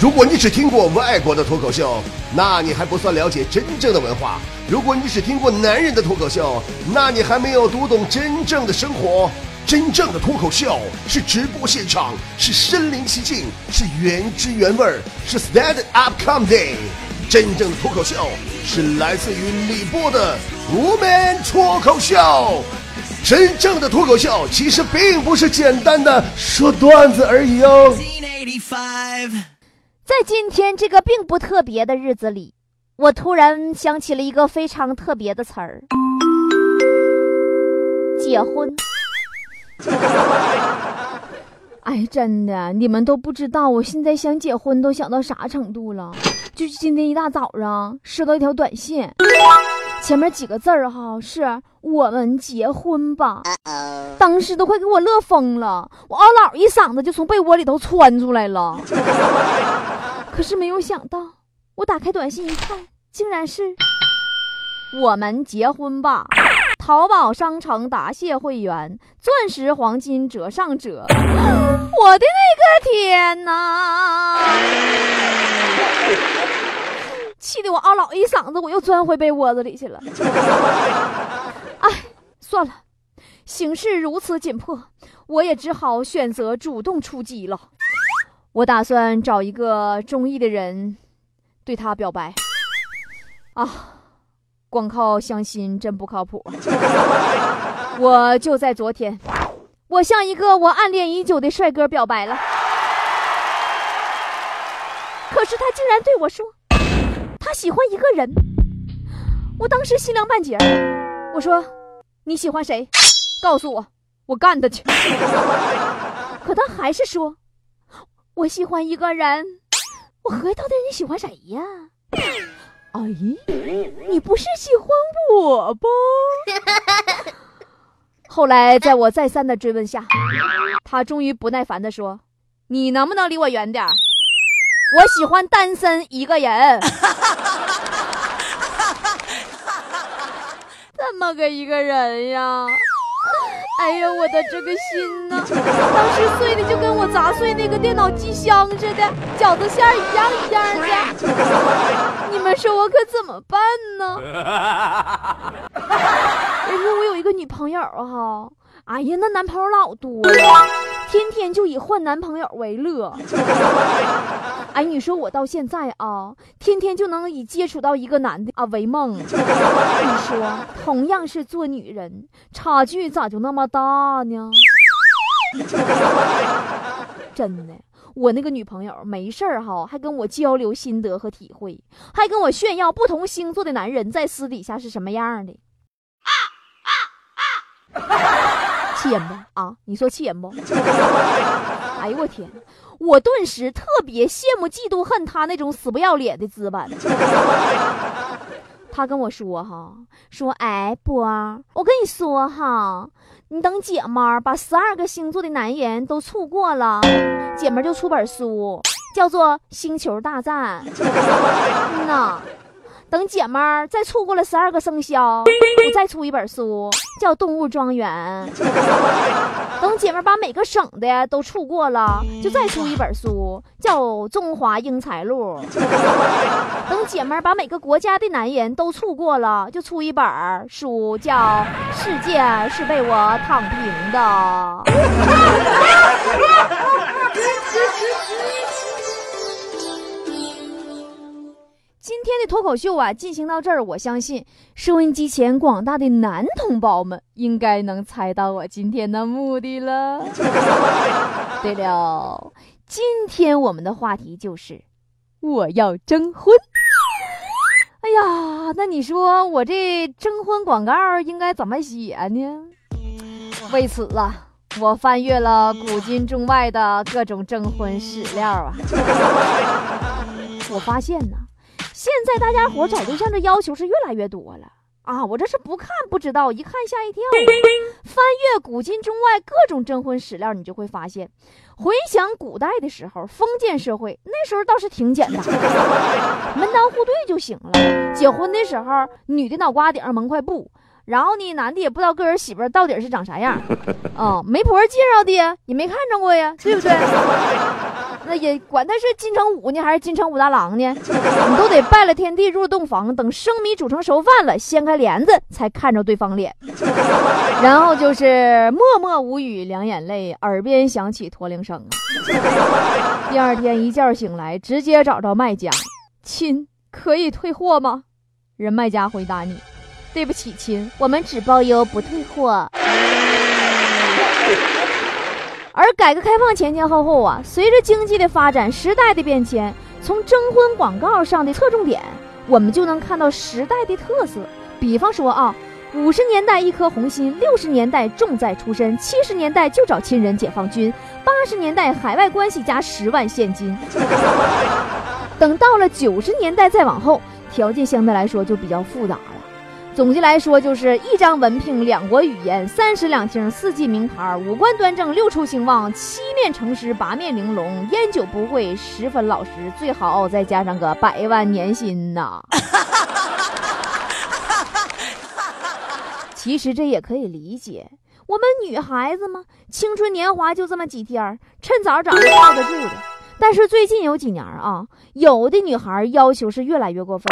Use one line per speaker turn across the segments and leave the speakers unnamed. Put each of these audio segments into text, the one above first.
如果你只听过外国的脱口秀，那你还不算了解真正的文化；如果你只听过男人的脱口秀，那你还没有读懂真正的生活。真正的脱口秀是直播现场，是身临其境，是原汁原味儿，是 stand up comedy。真正的脱口秀是来自于李波的无名脱口秀。真正的脱口秀其实并不是简单的说段子而已哦。
在今天这个并不特别的日子里，我突然想起了一个非常特别的词儿——结婚。哎，真的，你们都不知道，我现在想结婚都想到啥程度了？就是今天一大早上收到一条短信，前面几个字儿哈，是我们结婚吧。当时都快给我乐疯了，我嗷嗷一嗓子就从被窝里头窜出来了。可是没有想到，我打开短信一看，竟然是“我们结婚吧”。淘宝商城答谢会员，钻石黄金折上折。我的那个天哪！气得我嗷嗷一嗓子，我又钻回被窝子里去了。哎，算了，形势如此紧迫，我也只好选择主动出击了。我打算找一个中意的人，对他表白。啊，光靠相亲真不靠谱。我就在昨天，我向一个我暗恋已久的帅哥表白了，可是他竟然对我说，他喜欢一个人。我当时心凉半截我说，你喜欢谁？告诉我，我干他去。可他还是说。我喜欢一个人，我合计到底你喜欢谁呀？哎，你不是喜欢我吧？后来在我再三的追问下，他终于不耐烦的说：“你能不能离我远点我喜欢单身一个人。这么个一个人呀？”哎呀，我的这个心呐，当时碎的就跟我砸碎那个电脑机箱似的，饺子馅儿一样一样的。你们说我可怎么办呢？人说我有一个女朋友哈，哎呀，那男朋友老多了，天天就以换男朋友为乐。哎，你说我到现在啊，天天就能以接触到一个男的啊为梦。你说，同样是做女人，差距咋就那么大呢？真的，我那个女朋友没事儿哈，还跟我交流心得和体会，还跟我炫耀不同星座的男人在私底下是什么样的。啊啊啊气人不啊？你说气人不？哎呦我天！我顿时特别羡慕、嫉妒、恨他那种死不要脸的资本。他跟我说：“哈，说哎波，我跟你说哈，你等姐们儿把十二个星座的男人都处过了，姐们儿就出本书，叫做《星球大战》。嗯呐。”等姐们儿再错过了十二个生肖，我再出一本书，叫《动物庄园》。等姐们儿把每个省的都处过了，就再出一本书，叫《中华英才录》。等姐们儿把每个国家的男人都处过了，就出一本书，叫《世界是被我躺平的》。今天的脱口秀啊，进行到这儿，我相信收音机前广大的男同胞们应该能猜到我今天的目的了。对了，今天我们的话题就是我要征婚。哎呀，那你说我这征婚广告应该怎么写呢？为此啊，我翻阅了古今中外的各种征婚史料啊，我发现呢。现在大家伙找对象的要求是越来越多了啊！我这是不看不知道，一看吓一跳。翻阅古今中外各种征婚史料，你就会发现，回想古代的时候，封建社会那时候倒是挺简单，门当户对就行了。结婚的时候，女的脑瓜顶上蒙块布，然后呢，男的也不知道个人媳妇到底是长啥样，啊，媒婆介绍的呀，也没看着过呀，对不对？那也管他是金城武呢，还是金城武大郎呢？你都得拜了天地，入洞房，等生米煮成熟饭了，掀开帘子才看着对方脸。然后就是默默无语，两眼泪，耳边响起驼铃声。第二天一觉醒来，直接找着卖家，亲，可以退货吗？人卖家回答你：“对不起，亲，我们只包邮不退货。”而改革开放前前后后啊，随着经济的发展、时代的变迁，从征婚广告上的侧重点，我们就能看到时代的特色。比方说啊，五十年代一颗红心，六十年代重在出身，七十年代就找亲人解放军，八十年代海外关系加十万现金。等到了九十年代再往后，条件相对来说就比较复杂。总结来说，就是一张文凭，两国语言，三室两厅，四季名牌，五官端正，六畜兴旺，七面诚实，八面玲珑，烟酒不会，十分老实，最好再加上个百万年薪呐。其实这也可以理解，我们女孩子嘛，青春年华就这么几天，趁早找个靠得住的。但是最近有几年啊，有的女孩要求是越来越过分。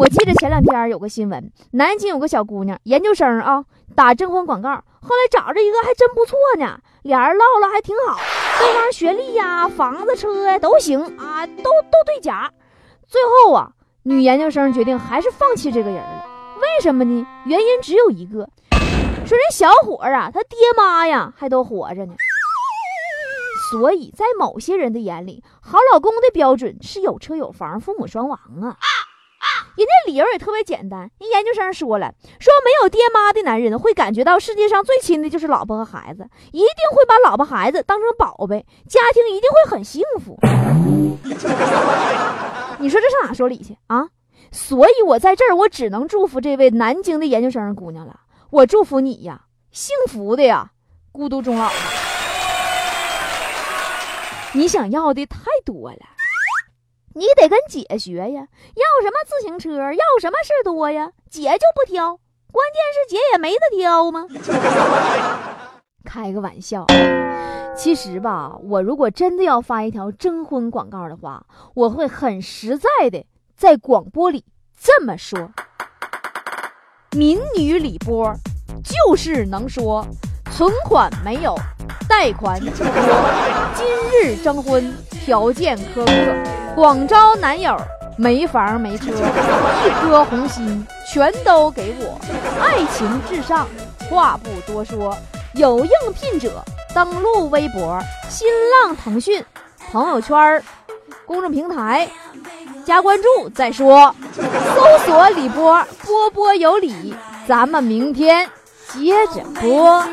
我记得前两天有个新闻，南京有个小姑娘，研究生啊，打征婚广告，后来找着一个还真不错呢，俩人唠了还挺好，对方学历呀、房子、车呀都行啊，都都对家。最后啊，女研究生决定还是放弃这个人了。为什么呢？原因只有一个，说人小伙啊，他爹妈呀还都活着呢。所以在某些人的眼里，好老公的标准是有车有房、父母双亡啊。人家理由也特别简单，人研究生说了，说没有爹妈的男人会感觉到世界上最亲的就是老婆和孩子，一定会把老婆孩子当成宝贝，家庭一定会很幸福。你说这上哪说理去啊？所以我在这儿，我只能祝福这位南京的研究生姑娘了。我祝福你呀，幸福的呀，孤独终老。你想要的太多了，你得跟姐学呀。要什么自行车，要什么事多呀？姐就不挑，关键是姐也没得挑吗？开个玩笑，其实吧，我如果真的要发一条征婚广告的话，我会很实在的在广播里这么说：民女李波就是能说，存款没有。贷款，今日征婚条件苛刻，广招男友没房没车，一颗红心全都给我，爱情至上，话不多说，有应聘者登录微博、新浪、腾讯、朋友圈、公众平台加关注再说，搜索李波波波有理，咱们明天接着播。